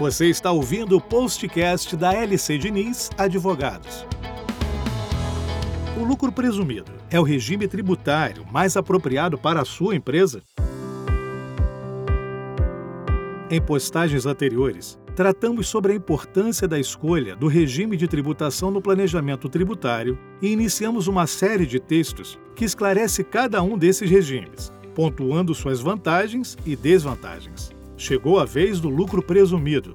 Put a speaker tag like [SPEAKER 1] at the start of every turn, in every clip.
[SPEAKER 1] Você está ouvindo o postcast da LC Diniz Advogados. O lucro presumido é o regime tributário mais apropriado para a sua empresa? Em postagens anteriores, tratamos sobre a importância da escolha do regime de tributação no planejamento tributário e iniciamos uma série de textos que esclarece cada um desses regimes, pontuando suas vantagens e desvantagens. Chegou a vez do lucro presumido.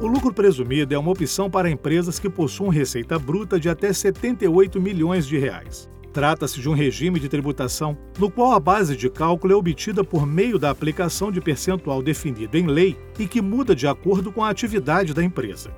[SPEAKER 1] O lucro presumido é uma opção para empresas que possuam receita bruta de até 78 milhões de reais. Trata-se de um regime de tributação no qual a base de cálculo é obtida por meio da aplicação de percentual definido em lei e que muda de acordo com a atividade da empresa.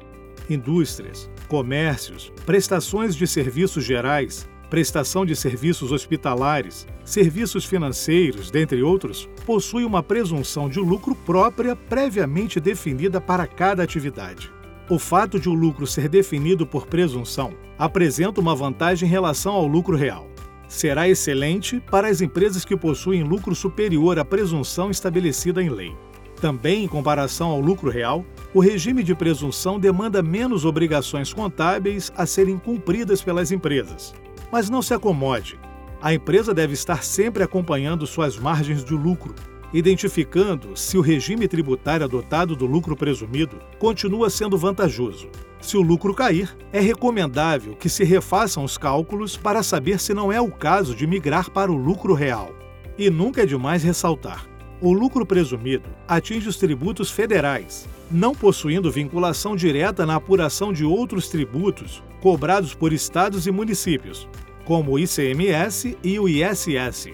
[SPEAKER 1] Indústrias, comércios, prestações de serviços gerais, prestação de serviços hospitalares, serviços financeiros, dentre outros, possui uma presunção de lucro própria previamente definida para cada atividade. O fato de o lucro ser definido por presunção apresenta uma vantagem em relação ao lucro real. Será excelente para as empresas que possuem lucro superior à presunção estabelecida em lei. Também, em comparação ao lucro real, o regime de presunção demanda menos obrigações contábeis a serem cumpridas pelas empresas, mas não se acomode. A empresa deve estar sempre acompanhando suas margens de lucro, identificando se o regime tributário adotado do lucro presumido continua sendo vantajoso. Se o lucro cair, é recomendável que se refaçam os cálculos para saber se não é o caso de migrar para o lucro real. E nunca é demais ressaltar: o lucro presumido atinge os tributos federais, não possuindo vinculação direta na apuração de outros tributos cobrados por estados e municípios, como o ICMS e o ISS.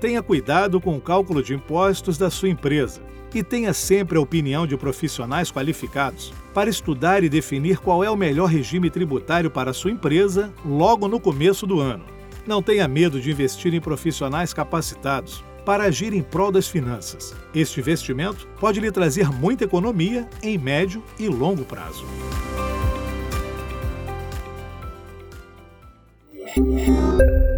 [SPEAKER 1] Tenha cuidado com o cálculo de impostos da sua empresa e tenha sempre a opinião de profissionais qualificados para estudar e definir qual é o melhor regime tributário para a sua empresa logo no começo do ano. Não tenha medo de investir em profissionais capacitados para agir em prol das finanças. Este investimento pode lhe trazer muita economia em médio e longo prazo.
[SPEAKER 2] 嗯。